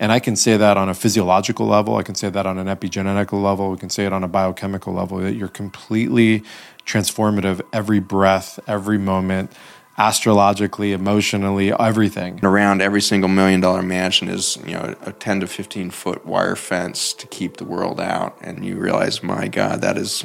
And I can say that on a physiological level, I can say that on an epigenetical level, we can say it on a biochemical level that you're completely transformative every breath, every moment, astrologically, emotionally, everything. Around every single million dollar mansion is, you know, a 10 to 15 foot wire fence to keep the world out. And you realize, my God, that is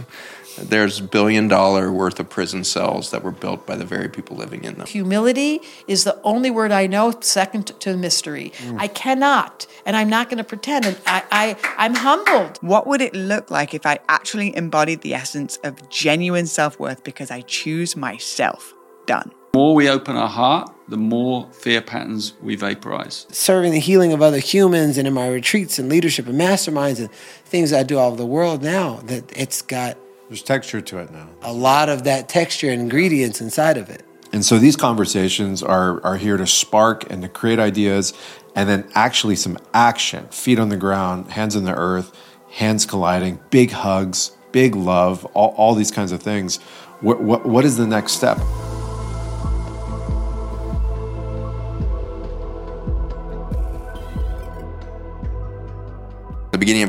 there's billion dollar worth of prison cells that were built by the very people living in them. Humility is the only word I know second to mystery. Mm. I cannot, and I'm not going to pretend. And I, I, I'm humbled. What would it look like if I actually embodied the essence of genuine self worth because I choose myself? Done. The more we open our heart, the more fear patterns we vaporize. Serving the healing of other humans and in my retreats and leadership and masterminds and things I do all over the world now, that it's got there's texture to it now. A lot of that texture and ingredients inside of it. And so these conversations are, are here to spark and to create ideas and then actually some action feet on the ground, hands in the earth, hands colliding, big hugs, big love, all, all these kinds of things. What, what, what is the next step?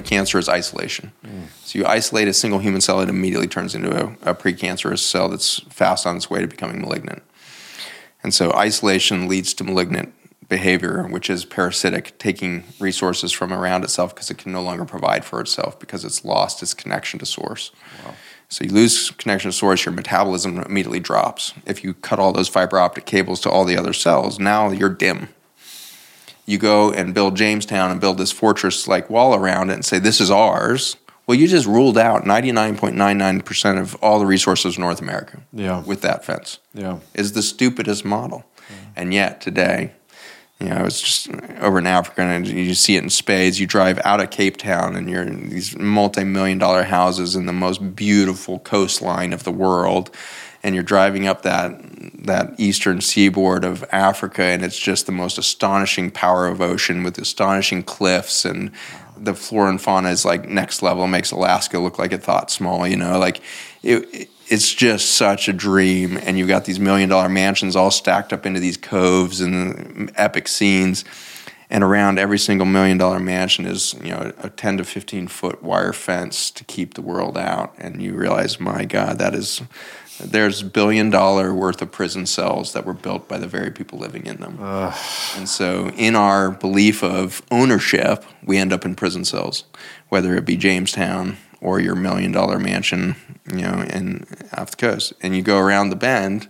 Cancer is isolation. Mm. So you isolate a single human cell, it immediately turns into a, a precancerous cell that's fast on its way to becoming malignant. And so isolation leads to malignant behavior, which is parasitic, taking resources from around itself because it can no longer provide for itself because it's lost its connection to source. Wow. So you lose connection to source, your metabolism immediately drops. If you cut all those fiber optic cables to all the other cells, now you're dim you go and build Jamestown and build this fortress like wall around it and say, this is ours. Well, you just ruled out 99.99% of all the resources of North America yeah. with that fence. Yeah. Is the stupidest model. Yeah. And yet today, you know, I was just over in Africa and you see it in spades. You drive out of Cape Town and you're in these multi million dollar houses in the most beautiful coastline of the world and you're driving up that that eastern seaboard of Africa, and it's just the most astonishing power of ocean with astonishing cliffs and the flora and fauna is like next level. It makes Alaska look like it thought small, you know, like it, it's just such a dream. And you've got these million dollar mansions all stacked up into these coves and epic scenes. And around every single million dollar mansion is, you know, a 10 to 15 foot wire fence to keep the world out. And you realize, my God, that is there's billion dollar worth of prison cells that were built by the very people living in them. Ugh. And so, in our belief of ownership, we end up in prison cells, whether it be Jamestown or your million dollar mansion, you know, in off the coast. And you go around the bend,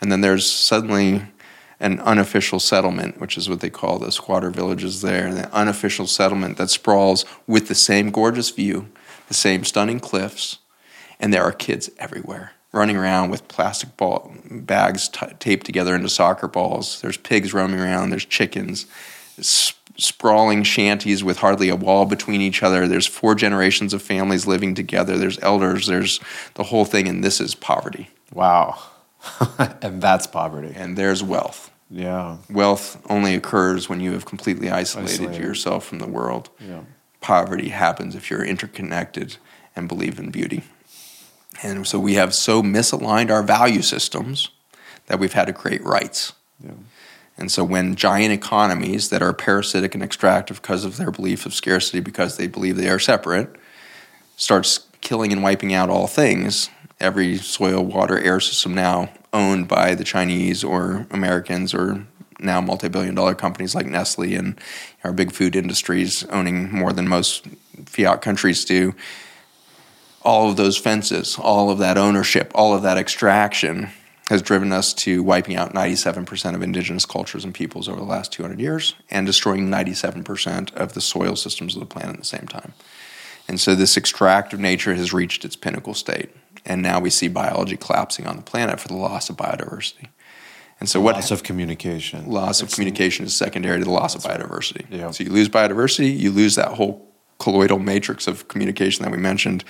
and then there's suddenly an unofficial settlement, which is what they call the squatter villages there, the unofficial settlement that sprawls with the same gorgeous view, the same stunning cliffs, and there are kids everywhere running around with plastic ball bags t- taped together into soccer balls. There's pigs roaming around. There's chickens. Sp- sprawling shanties with hardly a wall between each other. There's four generations of families living together. There's elders. There's the whole thing, and this is poverty. Wow, and that's poverty. And there's wealth. Yeah, wealth only occurs when you have completely isolated, isolated. yourself from the world. Yeah. Poverty happens if you're interconnected and believe in beauty. And so we have so misaligned our value systems that we've had to create rights. Yeah. And so when giant economies that are parasitic and extractive because of their belief of scarcity, because they believe they are separate, starts killing and wiping out all things, every soil, water, air system now owned by the Chinese or Americans or now multi-billion dollar companies like Nestle and our big food industries owning more than most fiat countries do all of those fences, all of that ownership, all of that extraction has driven us to wiping out 97% of indigenous cultures and peoples over the last 200 years and destroying 97% of the soil systems of the planet at the same time. And so this extractive nature has reached its pinnacle state. And now we see biology collapsing on the planet for the loss of biodiversity. And so what loss of communication. Loss of communication is secondary to the loss of biodiversity. Yeah. So you lose biodiversity, you lose that whole colloidal matrix of communication that we mentioned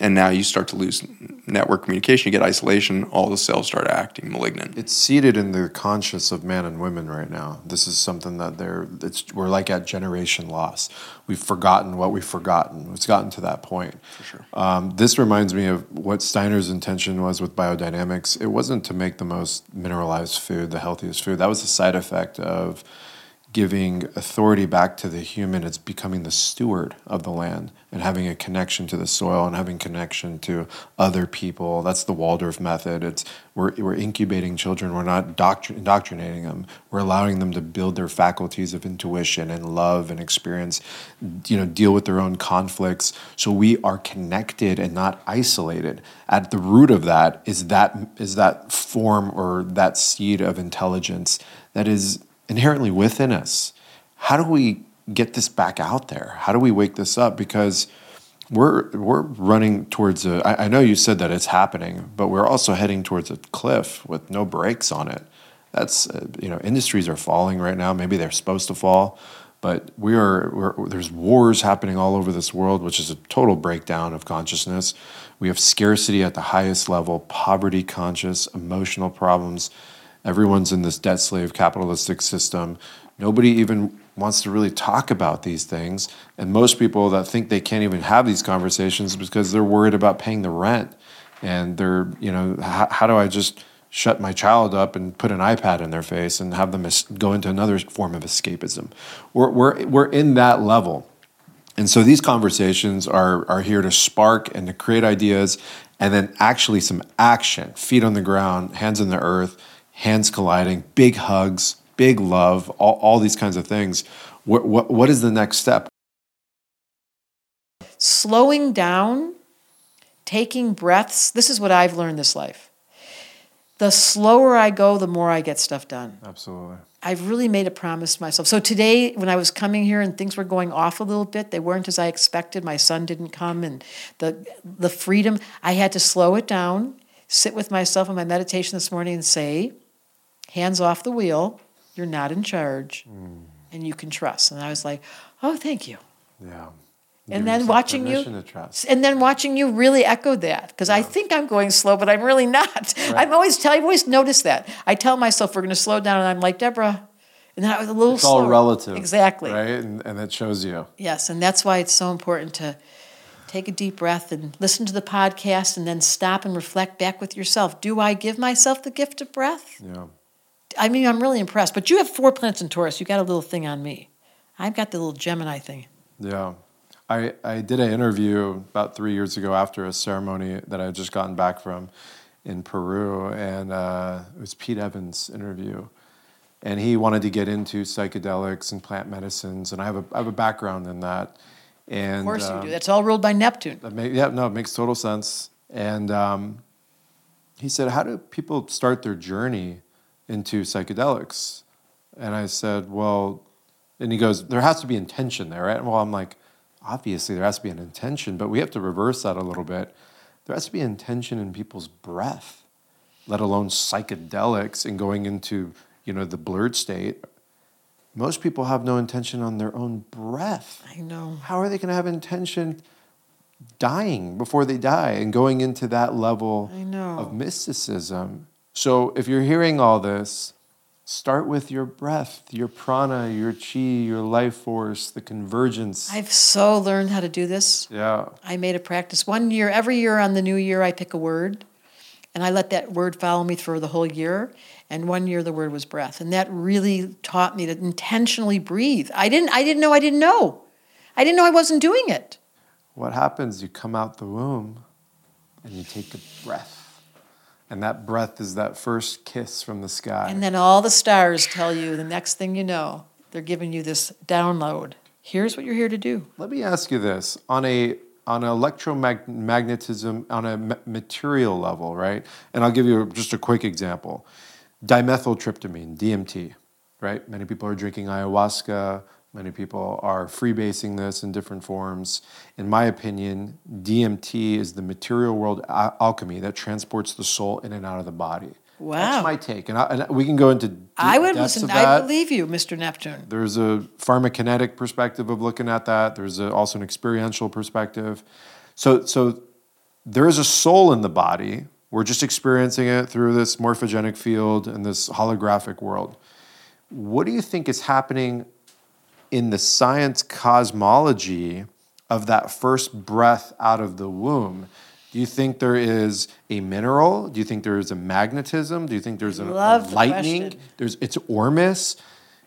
and now you start to lose network communication, you get isolation, all the cells start acting malignant. It's seated in the conscious of men and women right now. This is something that they're it's we're like at generation loss. We've forgotten what we've forgotten. It's gotten to that point. For sure. Um, this reminds me of what Steiner's intention was with biodynamics. It wasn't to make the most mineralized food, the healthiest food. That was a side effect of giving authority back to the human. It's becoming the steward of the land and having a connection to the soil and having connection to other people. That's the Waldorf method. It's we're, we're incubating children. We're not doctr- indoctrinating them. We're allowing them to build their faculties of intuition and love and experience, you know, deal with their own conflicts. So we are connected and not isolated. At the root of that is that is that form or that seed of intelligence that is inherently within us. How do we get this back out there? How do we wake this up? Because we're we're running towards a. I, I know you said that it's happening, but we're also heading towards a cliff with no brakes on it. That's uh, you know industries are falling right now. Maybe they're supposed to fall, but we are. We're, there's wars happening all over this world, which is a total breakdown of consciousness. We have scarcity at the highest level, poverty conscious, emotional problems. Everyone's in this debt slave capitalistic system. Nobody even wants to really talk about these things. And most people that think they can't even have these conversations because they're worried about paying the rent. And they're, you know, how, how do I just shut my child up and put an iPad in their face and have them go into another form of escapism? We're, we're, we're in that level. And so these conversations are, are here to spark and to create ideas and then actually some action feet on the ground, hands in the earth, hands colliding, big hugs, big love, all, all these kinds of things. What, what, what is the next step? slowing down, taking breaths. This is what I've learned this life. The slower I go, the more I get stuff done. Absolutely. I've really made a promise to myself. So today, when I was coming here and things were going off a little bit, they weren't as I expected. My son didn't come, and the the freedom I had to slow it down, sit with myself in my meditation this morning, and say, "Hands off the wheel. You're not in charge, mm. and you can trust." And I was like, "Oh, thank you." Yeah. And Give then watching you, permission to trust. and then watching you really echoed that because I think I'm going slow, but I'm really not. I'm always tell I've always noticed that. I tell myself we're going to slow down, and I'm like Debra, and then I was a little. It's all relative. Exactly. Right? And, and it shows you. Yes, and that's why it's so important to take a deep breath and listen to the podcast, and then stop and reflect back with yourself. Do I give myself the gift of breath? Yeah. I mean, I'm really impressed. But you have four planets in Taurus. You got a little thing on me. I've got the little Gemini thing. Yeah. I, I did an interview about three years ago after a ceremony that I had just gotten back from in Peru, and uh, it was Pete Evans' interview. And he wanted to get into psychedelics and plant medicines, and I have a, I have a background in that. And Of course you um, do. That's all ruled by Neptune. That make, yeah, no, it makes total sense. And um, he said, How do people start their journey into psychedelics? And I said, Well, and he goes, There has to be intention there, right? Well, I'm like, Obviously, there has to be an intention, but we have to reverse that a little bit. There has to be intention in people's breath, let alone psychedelics and going into, you know, the blurred state. Most people have no intention on their own breath. I know. How are they going to have intention dying before they die and going into that level of mysticism? So if you're hearing all this, start with your breath, your prana, your chi, your life force, the convergence. I've so learned how to do this. yeah. I made a practice. One year, every year on the new year, I pick a word and I let that word follow me for the whole year. And one year the word was breath. And that really taught me to intentionally breathe. I didn't I didn't know I didn't know. I didn't know I wasn't doing it. What happens? You come out the womb and you take a breath. And that breath is that first kiss from the sky. And then all the stars tell you the next thing you know, they're giving you this download. Here's what you're here to do. Let me ask you this on a on an electromagnetism on a material level, right? And I'll give you just a quick example: dimethyltryptamine, DMT, right? Many people are drinking ayahuasca. Many people are freebasing this in different forms. In my opinion, DMT is the material world al- alchemy that transports the soul in and out of the body. Wow. That's my take, and, I, and we can go into. Deep I would depths listen. of I believe you, Mr. Neptune. There's a pharmacokinetic perspective of looking at that. There's a, also an experiential perspective. So, so there is a soul in the body. We're just experiencing it through this morphogenic field and this holographic world. What do you think is happening in the science cosmology of that first breath out of the womb? Do you think there is a mineral? Do you think there is a magnetism? Do you think there's a, a lightning? question. There's it's Ormus.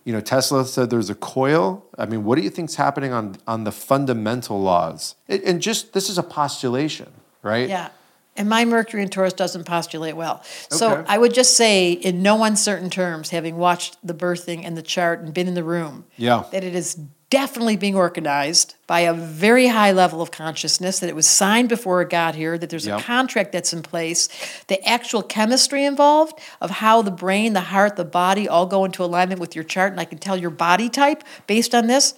you know, Tesla said there's a coil. I mean, what do you think's happening on on the fundamental laws? It, and just this is a postulation, right? Yeah. And my Mercury in Taurus doesn't postulate well. So Okay. I would just say, in no uncertain terms, having watched the birthing and the chart and been in the room, Yeah. that it is definitely being organized by a very high level of consciousness, that it was signed before it got here, that there's Yep. a contract that's in place, the actual chemistry involved of how the brain, the heart, the body all go into alignment with your chart, and I can tell your body type based on this.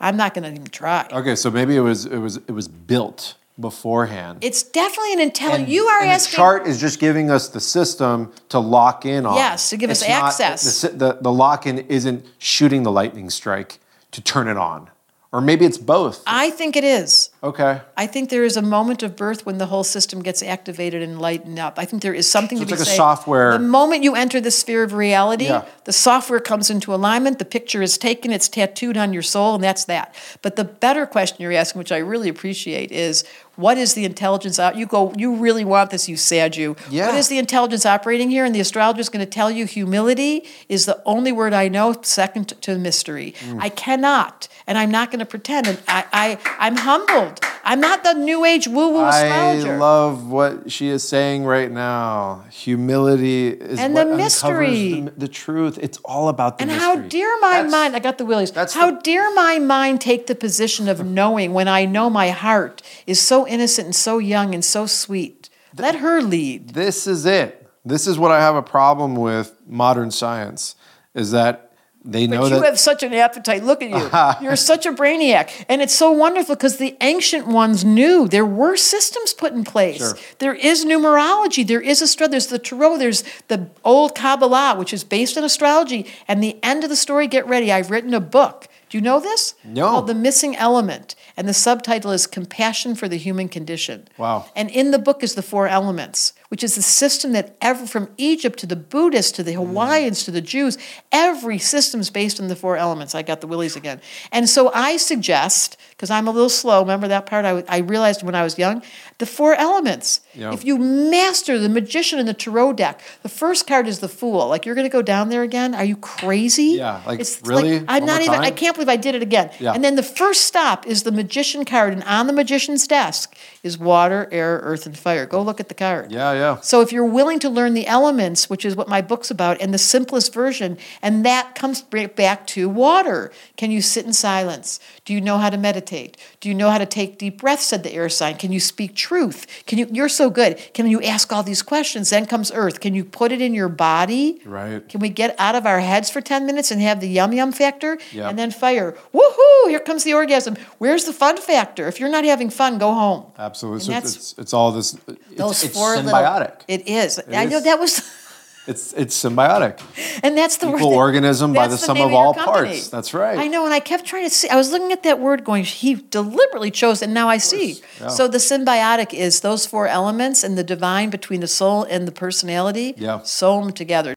I'm not going to even try. Okay, so maybe it was it was it was built beforehand. It's definitely an intelligent. You are asking. The chart is just giving us the system to lock in on. Yes, to give us not- access. the, the, the lock in isn't shooting the lightning strike to turn it on. Or maybe it's both. I think it is. Okay. I think there is a moment of birth when the whole system gets activated and lightened up. I think there is something So to it's be like a said. software- The moment you enter the sphere of reality, Yeah. the software comes into alignment, the picture is taken, it's tattooed on your soul, and that's that. But the better question you're asking, which I really appreciate, is what is the intelligence out? You go, you really want this, you sad you. Yeah. What is the intelligence operating here? And the astrologer is going to tell you humility is the only word I know, second to mystery. Mm. I cannot, and I'm not going to pretend. And I, I, I'm humbled. I'm not the new age woo woo I love what she is saying right now. Humility is And what the mystery. The, the truth. It's all about the and mystery. how dare my That's- mind, I got the willies, how the- dare my mind take the position of knowing when I know my heart is so innocent and so young and so sweet? Let her lead. This is it. This is what I have a problem with modern science is that they know But you that have such an appetite. Look at you. Uh-huh. You're such a brainiac. And it's so wonderful because the ancient ones knew there were systems put in place. Sure. There is numerology. There is astrology. There's the tarot. There's the old Kabbalah, which is based on astrology. And the end of the story, get ready. I've written a book. Do you know this? No. Called The Missing Element. And the subtitle is Compassion for the Human Condition. Wow. And in the book is the four elements, which is the system that ever from Egypt to the Buddhists to the mm. Hawaiians to the Jews, every system's based on the four elements. I got the willies again. And so I suggest, because I'm a little slow, remember that part I, I realized when I was young? The four elements. Yeah. If you master the magician and the tarot deck, the first card is the fool. Like you're going to go down there again? Are you crazy? Yeah, like, really? I'm One not even. I can't believe I did it again. Yeah. And then the first stop is the magician card, and on the magician's desk is water, air, earth, and fire. Go look at the card. Yeah, yeah. So if you're willing to learn the elements, which is what my book's about, and the simplest version, and that comes right back to water. Can you sit in silence? Do you know how to meditate? Do you know how to take deep breaths? Said the air sign. Can you speak truth? Can you? You're so good. Can you ask all these questions? Then comes earth. Can you put it in your body? Right. Can we get out of our heads for 10 minutes and have the yum yum factor? Yeah. And then fire. Woohoo! Here comes the orgasm. Where's the fun factor? If you're not having fun, go home. Absolutely. And So that's- it's, it's all this. It's, Those it's four symbiotic. It is. I know that was. It's it's symbiotic. And that's the Equal word that- organism by the sum of your all company. parts. That's right. I know, and I kept trying to see. I was looking at that word, going, he deliberately chose, and now I see. yeah. So the symbiotic is those four elements and the divine between the soul and the personality. Yeah. Sew them together.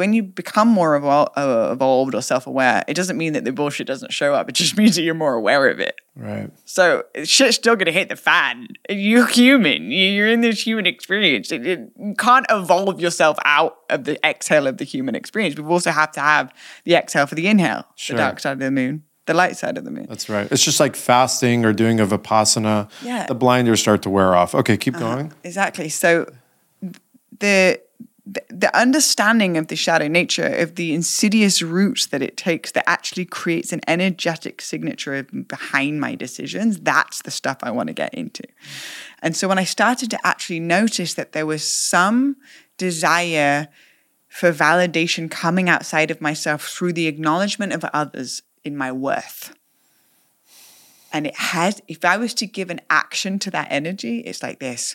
When you become more evol- uh, evolved or self-aware, it doesn't mean that the bullshit doesn't show up. It just means that you're more aware of it. Right. So shit's still gonna hit the fan. You're human. You- You're in this human experience. You can't evolve yourself out of the exhale of the human experience. We also have to have the exhale for the inhale, Sure. the dark side of the moon, the light side of the moon. That's right. It's just like fasting or doing a vipassana. Yeah. The blinders start to wear off. Okay, keep Uh-huh. going. Exactly. So the the- understanding of the shadow nature of the insidious roots that it takes that actually creates an energetic signature behind my decisions that's the stuff i want to get into. And so when i started to actually notice that there was some desire for validation coming outside of myself through the acknowledgement of others in my worth. And it has if i was to give an action to that energy it's like this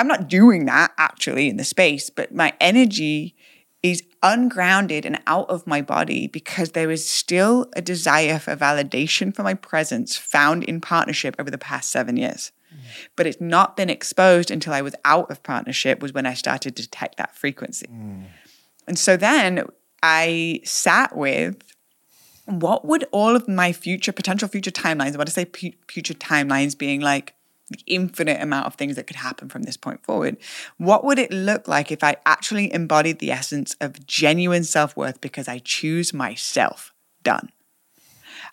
I'm not doing that actually in the space, but my energy is ungrounded and out of my body because there is still a desire for validation for my presence found in partnership over the past seven years. Mm. But it's not been exposed until I was out of partnership, was when I started to detect that frequency. Mm. And so then I sat with what would all of my future potential future timelines, what I say future timelines being like infinite amount of things that could happen from this point forward. What would it look like if I actually embodied the essence of genuine self worth because I choose myself? Done.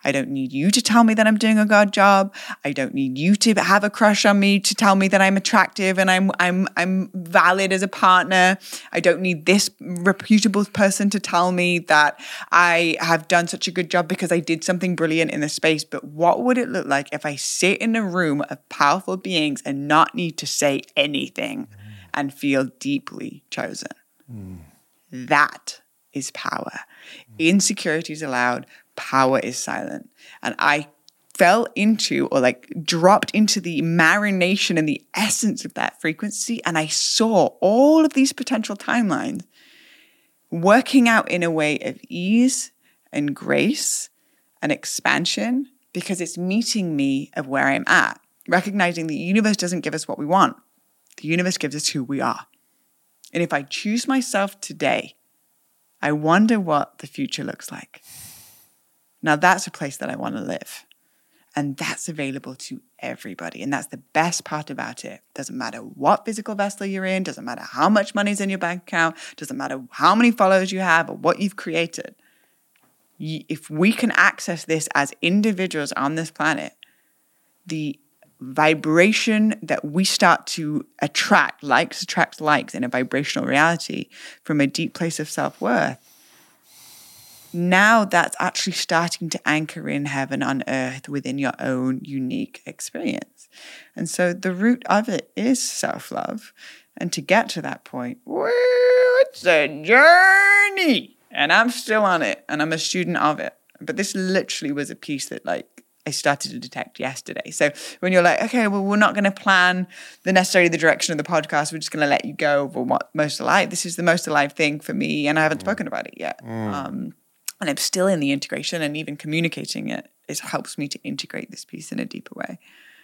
I don't need you to tell me that I'm doing a good job. I don't need you to have a crush on me to tell me that I'm attractive and I'm I'm I'm valid as a partner. I don't need this reputable person to tell me that I have done such a good job because I did something brilliant in the space. But what would it look like if I sit in a room of powerful beings and not need to say anything and feel deeply chosen? Hmm. That is power. Insecurity is allowed, power is silent. And I fell into or like dropped into the marination and the essence of that frequency. And I saw all of these potential timelines working out in a way of ease and grace and expansion because it's meeting me of where I'm at, recognizing the universe doesn't give us what we want. The universe gives us who we are. And if I choose myself today, I wonder what the future looks like. Now, that's a place that I want to live. And that's available to everybody. And that's the best part about it. Doesn't matter what physical vessel you're in, doesn't matter how much money's in your bank account, doesn't matter how many followers you have or what you've created. If we can access this as individuals on this planet, the vibration that we start to attract, likes attract likes in a vibrational reality from a deep place of self worth, now that's actually starting to anchor in heaven on earth within your own unique experience. And so the root of it is self love. And to get to that point, woo, it's a journey. And I'm still on it and I'm a student of it. But this literally was a piece that, like, I started to detect yesterday. So when you're like, okay, well, we're not going to plan the necessarily the direction of the podcast. We're just going to let you go over what most alive. This is the most alive thing for me, and I haven't spoken about it yet. Um, and I'm still in the integration, and even communicating it, it helps me to integrate this piece in a deeper way.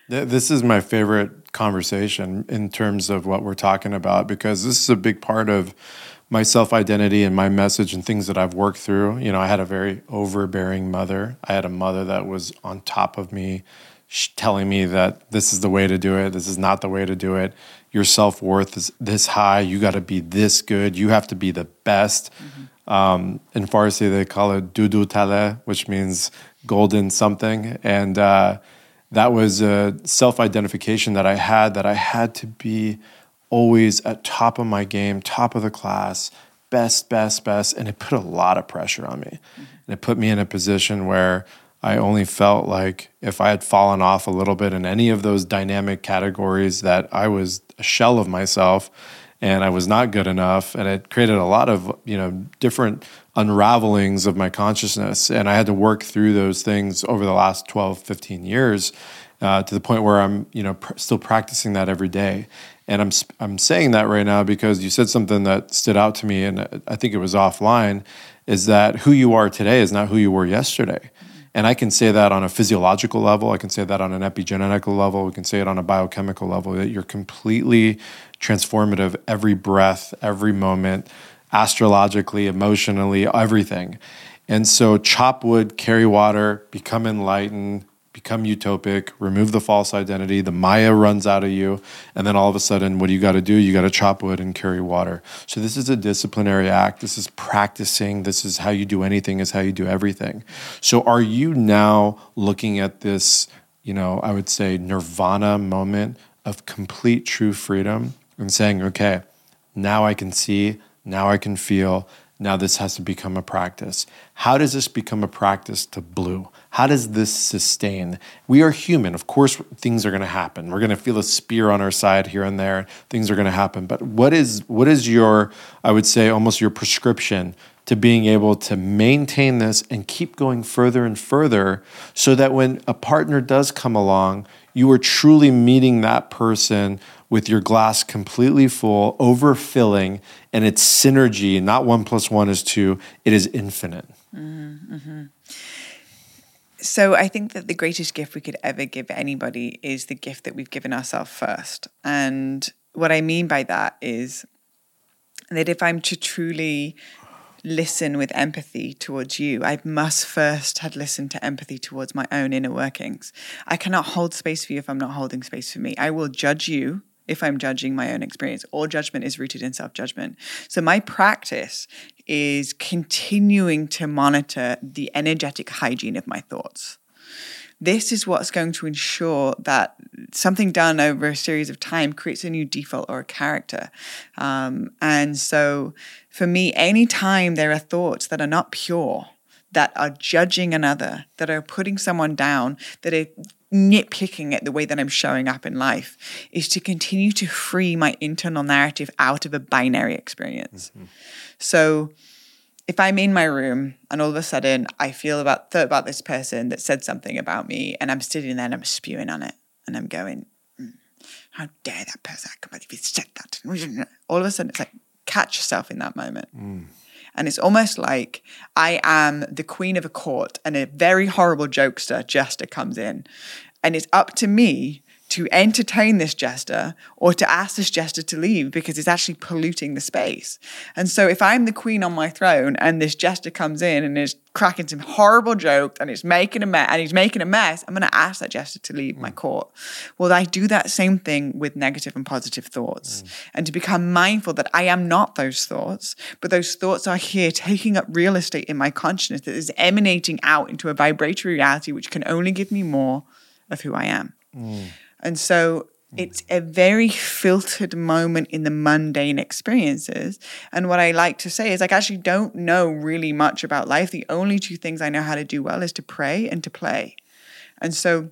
This is my favorite conversation in terms of what we're talking about because this is a big part of my self identity and my message and things that I've worked through. You know, I had a very overbearing mother. I had a mother that was on top of me, telling me that this is the way to do it, this is not the way to do it. Your self worth is this high. You got to be this good. You have to be the best. Mm-hmm. Um, in Farsi, they call it dudu tale, which means golden something. And uh, that was a self identification that I had that I had to be always at top of my game, top of the class, best, best, best. And it put a lot of pressure on me. And it put me in a position where I only felt like if I had fallen off a little bit in any of those dynamic categories, that I was a shell of myself and I was not good enough. And it created a lot of, you know, different unravelings of my consciousness. And I had to work through those things over the last 12, 15 years uh, to the point where I'm, you know, pr- still practicing that every day. And I'm, sp- I'm saying that right now because you said something that stood out to me, and I think it was offline, is that who you are today is not who you were yesterday. And I can say that on a physiological level. I can say that on an epigenetical level. We can say it on a biochemical level that you're completely transformative every breath, every moment, astrologically, emotionally, everything. And so, chop wood, carry water, become enlightened, become utopic, remove the false identity. The Maya runs out of you. And then all of a sudden, what do you got to do? You got to chop wood and carry water. So, this is a disciplinary act. This is practicing. This is how you do anything, is how you do everything. So, are you now looking at this, you know, I would say nirvana moment of complete true freedom and saying, okay, now I can see, now I can feel, now this has to become a practice. How does this become a practice to Blu? How does this sustain? We are human. Of course, things are going to happen. We're going to feel a spear on our side here and there. Things are going to happen. But what is what is your, I would say, almost your prescription to being able to maintain this and keep going further and further so that when a partner does come along, you are truly meeting that person with your glass completely full, overfilling, and it's synergy, not one plus one is two, it is infinite. Mm-hmm. So I think that the greatest gift we could ever give anybody is the gift that we've given ourselves first. And what I mean by that is that if I'm to truly listen with empathy towards you, I must first had listened to empathy towards my own inner workings. I cannot hold space for you if I'm not holding space for me. I will judge you if I'm judging my own experience. All judgment is rooted in self judgment. So my practice is continuing to monitor the energetic hygiene of my thoughts this is what's going to ensure that something done over a series of time creates a new default or a character. Um, and so for me, anytime there are thoughts that are not pure, that are judging another, that are putting someone down, that are nitpicking at the way that I'm showing up in life, is to continue to free my internal narrative out of a binary experience. Mm-hmm. So, if I'm in my room and all of a sudden I feel about thought about this person that said something about me, and I'm sitting there and I'm spewing on it, and I'm going, mm, "How dare that person? I can't believe he said that!" All of a sudden, it's like catch yourself in that moment. Mm. And it's almost like I am the queen of a court and a very horrible jokester, jester comes in. And it's up to me to entertain this jester or to ask this jester to leave because it's actually polluting the space. And so if I'm the queen on my throne and this jester comes in and is cracking some horrible joke and it's making a mess and he's making a mess, I'm going to ask that jester to leave mm. my court. Well, I do that same thing with negative and positive thoughts mm. and to become mindful that I am not those thoughts, but those thoughts are here taking up real estate in my consciousness that is emanating out into a vibratory reality which can only give me more of who I am. Mm. And so it's mm. a very filtered moment in the mundane experiences. And what I like to say is, like, I actually don't know really much about life. The only two things I know how to do well is to pray and to play. And so,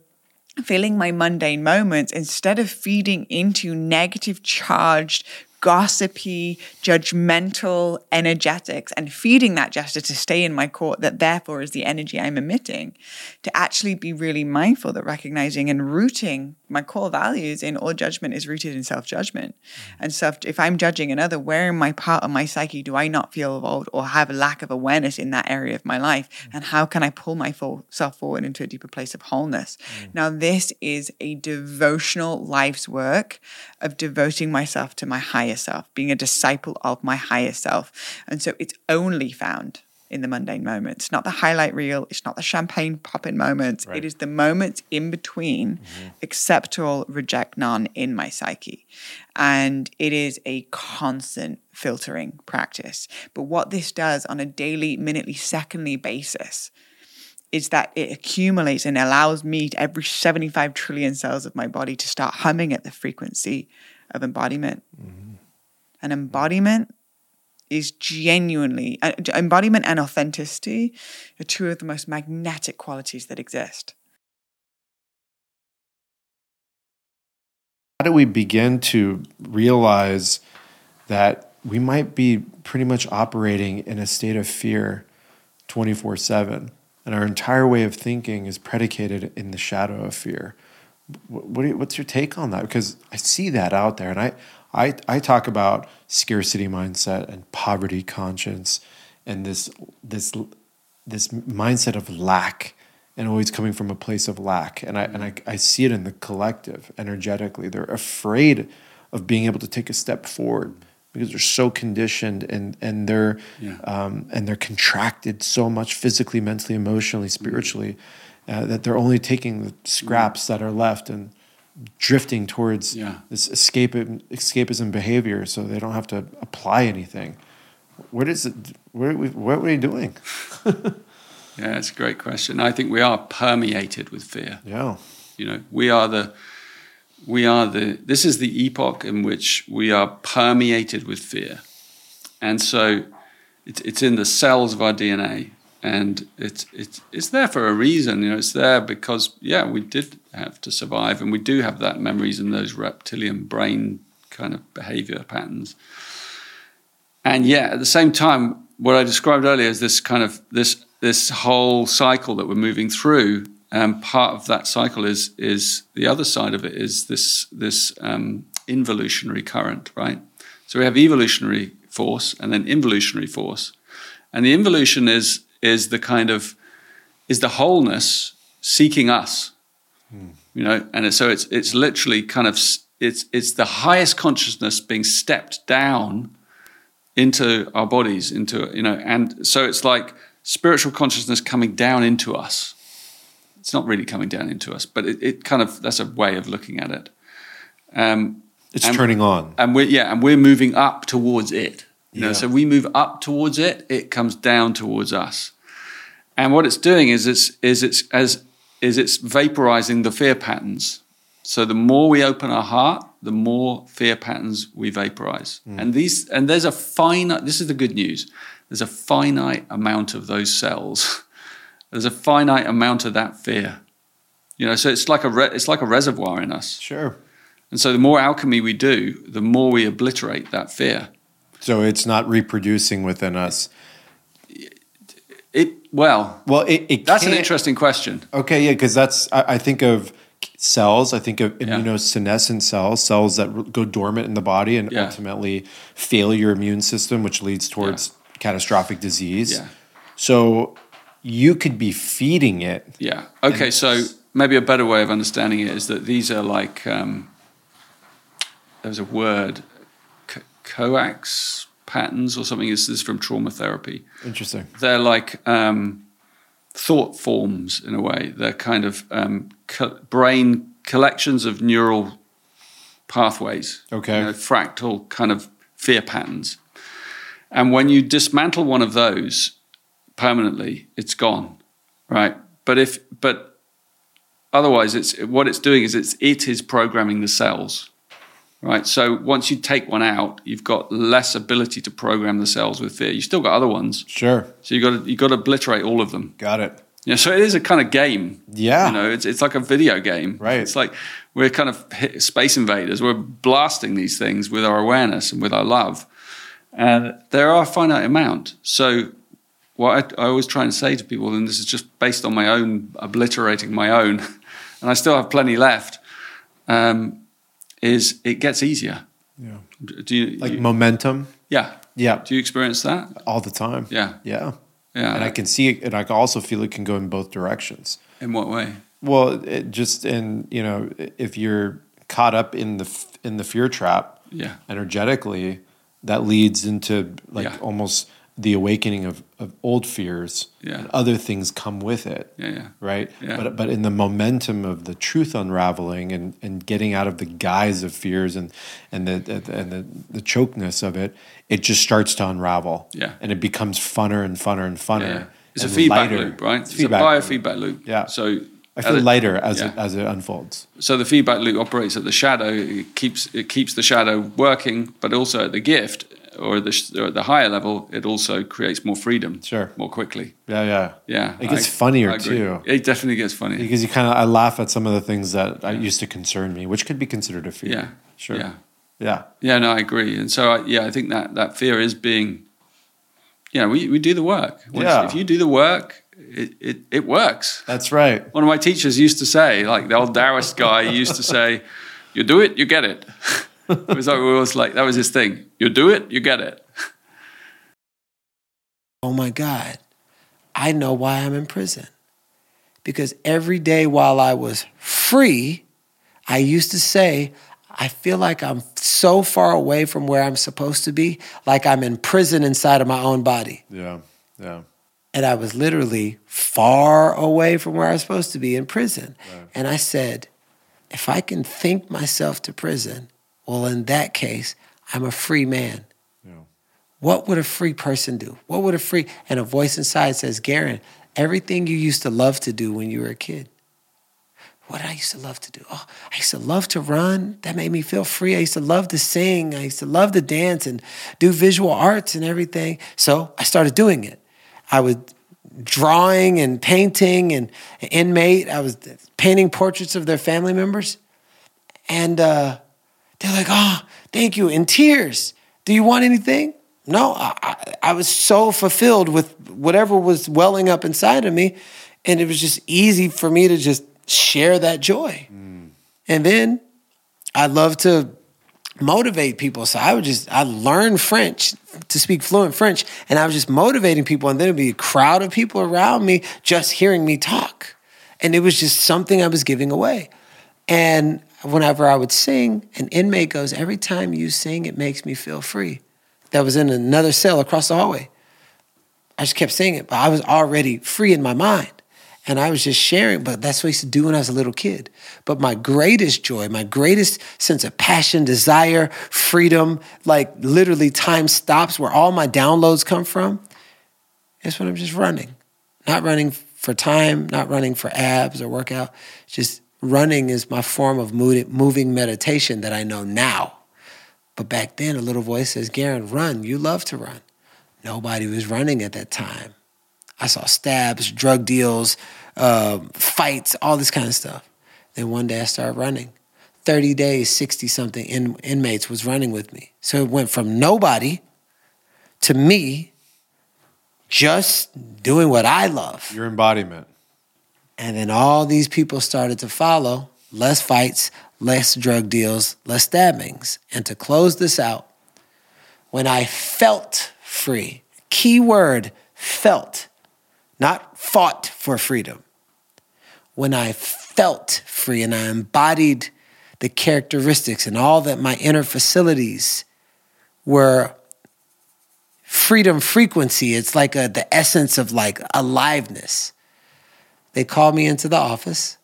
feeling my mundane moments, instead of feeding into negative charged gossipy, judgmental energetics and feeding that gesture to stay in my court, that therefore is the energy I'm emitting, to actually be really mindful that recognizing and rooting my core values in all judgment is rooted in self judgment. And so if I'm judging another, where in my part of my psyche do I not feel evolved or have a lack of awareness in that area of my life? Mm-hmm. And how can I pull myself forward into a deeper place of wholeness? Mm-hmm. Now, this is a devotional life's work of devoting myself to my higher self, being a disciple of my higher self. And so it's only found in the mundane moments, not the highlight reel, it's not the champagne popping moments. Right. It is the moments in between, mm-hmm. accept all, reject none in my psyche. And it is a constant filtering practice. But what this does on a daily, minutely, secondly basis is that it accumulates and allows me to every 75 trillion cells of my body to start humming at the frequency of embodiment. Mm-hmm. And embodiment is genuinely uh, embodiment and authenticity are two of the most magnetic qualities that exist. How do we begin to realize that we might be pretty much operating in a state of fear 24 7? And our entire way of thinking is predicated in the shadow of fear. What, what's your take on that? Because I see that out there, and I, I, I talk about scarcity mindset and poverty conscience, and this this this mindset of lack, and always coming from a place of lack. And I and I, I see it in the collective energetically. They're afraid of being able to take a step forward because they're so conditioned and and they're yeah. um, and they're contracted so much physically, mentally, emotionally, spiritually uh, that they're only taking the scraps that are left and drifting towards yeah. this escape escapism behavior, so they don't have to apply anything. What is it? What are we, what are we doing? yeah, it's a great question. I think we are permeated with fear. Yeah, you know, we are the we are the this is the epoch in which we are permeated with fear and so it's, it's in the cells of our dna and it's it's it's there for a reason you know it's there because yeah we did have to survive and we do have that memories and those reptilian brain kind of behavior patterns. And yet at the same time what i described earlier is this kind of this this whole cycle that we're moving through. And part of that cycle is is the other side of it is this this um, involutionary current, right? So we have evolutionary force and then involutionary force, and the involution is is the kind of is the wholeness seeking us, hmm. you know, and so it's it's literally kind of it's it's the highest consciousness being stepped down into our bodies, into you know, and so it's like spiritual consciousness coming down into us. It's not really coming down into us, but it, it kind of that's a way of looking at it. Um, It's and- turning on. and we're yeah, and we're moving up towards it. You know, Yeah. so we move up towards it, it comes down towards us. And what it's doing is it's is it's as is it's vaporizing the fear patterns. So the more we open our heart, the more fear patterns we vaporize. Hmm. And these and there's a finite this is the good news. There's a finite amount of those cells. There's a finite amount of that fear. You know, so it's like a re- it's like a reservoir in us. Sure. And so the more alchemy we do, the more we obliterate that fear. So it's not reproducing within us. It well, Well, it, it that's an interesting question. Okay, yeah, because that's I, I think of cells. I think of Yeah. immunosenescent cells, cells that go dormant in the body and Yeah. ultimately fail your immune system, which leads towards catastrophic disease. Yeah. So you could be feeding it. Yeah. Okay. So maybe a better way of understanding it is that these are like um, there's a word, COEX patterns or something. This is from trauma therapy. Interesting. They're like um, thought forms in a way. They're kind of um, co- brain collections of neural pathways. Okay. You know, fractal kind of fear patterns. And when you dismantle one of those permanently, it's gone, right? But if but otherwise, it's what it's doing is it's it is programming the cells, right? So once you take one out, you've got less ability to program the cells with fear. You still got other ones, Sure. so you got to you got to obliterate all of them. Got it. Yeah, so it is a kind of game. Yeah. you know, it's it's like a video game. Right. It's like we're kind of space invaders. We're blasting these things with our awareness and with our love, and there are a finite amount. So what I, I always try and say to people, and this is just based on my own obliterating my own, and I still have plenty left, um, is it gets easier. Yeah. Do you Like you- momentum. yeah? Yeah. Do you experience that? All the time. Yeah. Yeah. Yeah. And I can see it, and I can also feel it can go in both directions. In what way? Well, it just in you know, if you're caught up in the in the fear trap, Yeah. energetically, that leads into like Yeah. almost the awakening of, of old fears. Yeah. And other things come with it. Yeah, yeah. Right. But but in the momentum of the truth unraveling and, and getting out of the guise of fears and and the, and the, the chokeness of it, it just starts to unravel. Yeah. And it becomes funner and funner and funner. It's a feedback lighter. loop, right? It's, feedback a loop. biofeedback loop. Yeah. So I feel uh, lighter as yeah. it as it unfolds. So the feedback loop operates at the shadow. It keeps it keeps the shadow working, but also at the gift or the or at the higher level, it also creates more freedom. Sure. More quickly. Yeah, yeah. Yeah. It gets I- funnier I too. It definitely gets funny Because you kind of, I laugh at some of the things that I used to concern me, which could be considered a fear. Yeah. Sure. Yeah. Yeah. Yeah, no, I agree. And so, I, yeah, I think that that fear is being, you know, we, we do the work. Once- Yeah. If you do the work, it, it, it works. That's right. One of my teachers used to say, like the old Taoist guy used to say, you do it, you get it. it was like, it was like, that was his thing. You do it, you get it. oh my God, I know why I'm in prison. Because every day while I was free, I used to say, I feel like I'm so far away from where I'm supposed to be, like I'm in prison inside of my own body. Yeah. Yeah. And I was literally far away from where I was supposed to be in prison. And I said, if I can think myself to prison, well, in that case, I'm a free man. Yeah. What would a free person do? What would a free and a voice inside says, Garrain, everything you used to love to do when you were a kid. What did I used to love to do? Oh, I used to love to run. That made me feel free. I used to love to sing. I used to love to dance and do visual arts and everything. So I started doing it. I was drawing and painting and an inmate. I was painting portraits of their family members. And uh, they're like, oh, thank you, in tears. Do you want anything? No, I, I, was so fulfilled with whatever was welling up inside of me. And it was just easy for me to just share that joy. Mm. And then I love to motivate people. So I would just, I learned French to speak fluent French. And I was just motivating people. And then it'd be a crowd of people around me just hearing me talk. And it was just something I was giving away. And whenever I would sing, an inmate goes, Every time you sing, it makes me feel free. that was in another cell across the hallway. I just kept saying it, but I was already free in my mind. And I was just sharing, but that's what I used to do when I was a little kid. But my greatest joy, my greatest sense of passion, desire, freedom, like literally time stops where all my downloads come from, is when I'm just running. Not running for time, not running for abs or workout. Just running is my form of moving meditation that I know now. But back then, a little voice says, Garrain, run. You love to run. Nobody was running at that time. I saw stabs, drug deals, uh, fights, all this kind of stuff. Then one day I started running. 30 days, 60 something in, inmates was running with me. So it went from nobody to me just doing what I love. Your embodiment. And then all these people started to follow less fights, less drug deals, less stabbings. And to close this out, when I felt free, key word felt, not fought for freedom. When I felt free and I embodied the characteristics and all that my inner facilities were freedom frequency. It's like a, the essence of like aliveness. They called me into the office,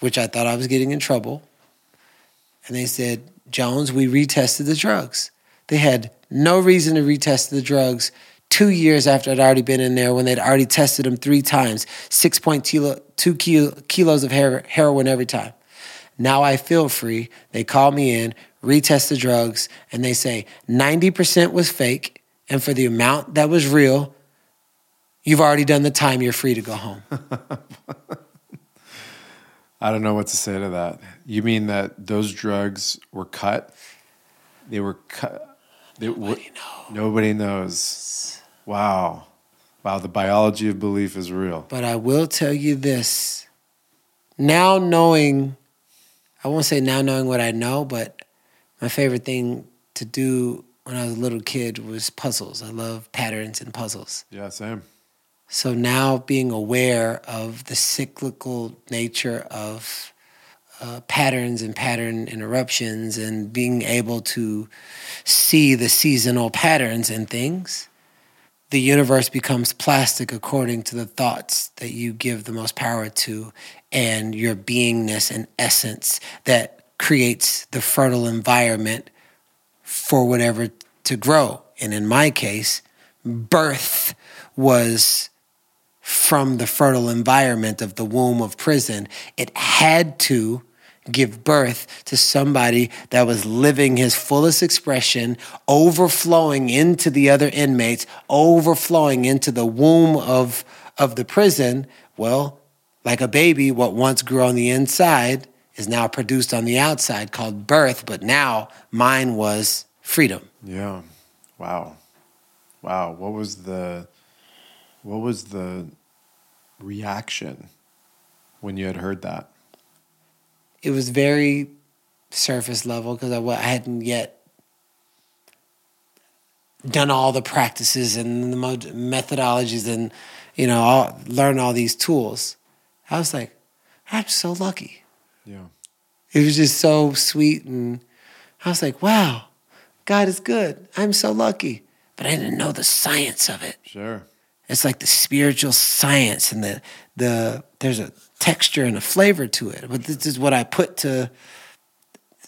which I thought I was getting in trouble. And they said, Jones, we retested the drugs. They had no reason to retest the drugs two years after I'd already been in there when they'd already tested them three times, 6.2 kilo, kilos of heroin every time. Now I feel free. They call me in, retest the drugs, and they say 90% was fake. And for the amount that was real, you've already done the time. You're free to go home. I don't know what to say to that. You mean that those drugs were cut? They were cut. They, nobody knows. Nobody knows. Wow. Wow, the biology of belief is real. But I will tell you this. Now knowing, I won't say now knowing what I know, but my favorite thing to do when I was a little kid was puzzles. I love patterns and puzzles. Yeah, same. So now being aware of the cyclical nature of uh, patterns and pattern interruptions and being able to see the seasonal patterns and things the universe becomes plastic according to the thoughts that you give the most power to and your beingness and essence that creates the fertile environment for whatever to grow. And in my case, birth was from the fertile environment of the womb of prison. It had to give birth to somebody that was living his fullest expression, overflowing into the other inmates, overflowing into the womb of, of the prison. Well, like a baby, what once grew on the inside is now produced on the outside called birth, but now mine was freedom. Yeah. Wow. Wow. What was the what was the reaction when you had heard that? it was very surface level because I, I hadn't yet done all the practices and the methodologies and you know all, learn all these tools. I was like, I'm so lucky. Yeah. It was just so sweet and I was like, wow, God is good. I'm so lucky. But I didn't know the science of it. Sure. It's like the spiritual science and the the there's a texture and a flavor to it. But this is what I put to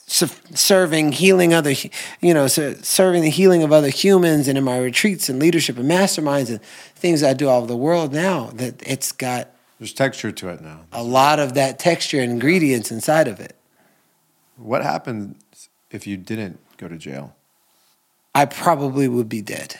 serving, healing other, you know, serving the healing of other humans and in my retreats and leadership and masterminds and things I do all over the world now that it's got there's texture to it now. A lot of that texture and ingredients inside of it. What happens if you didn't go to jail? I probably would be dead.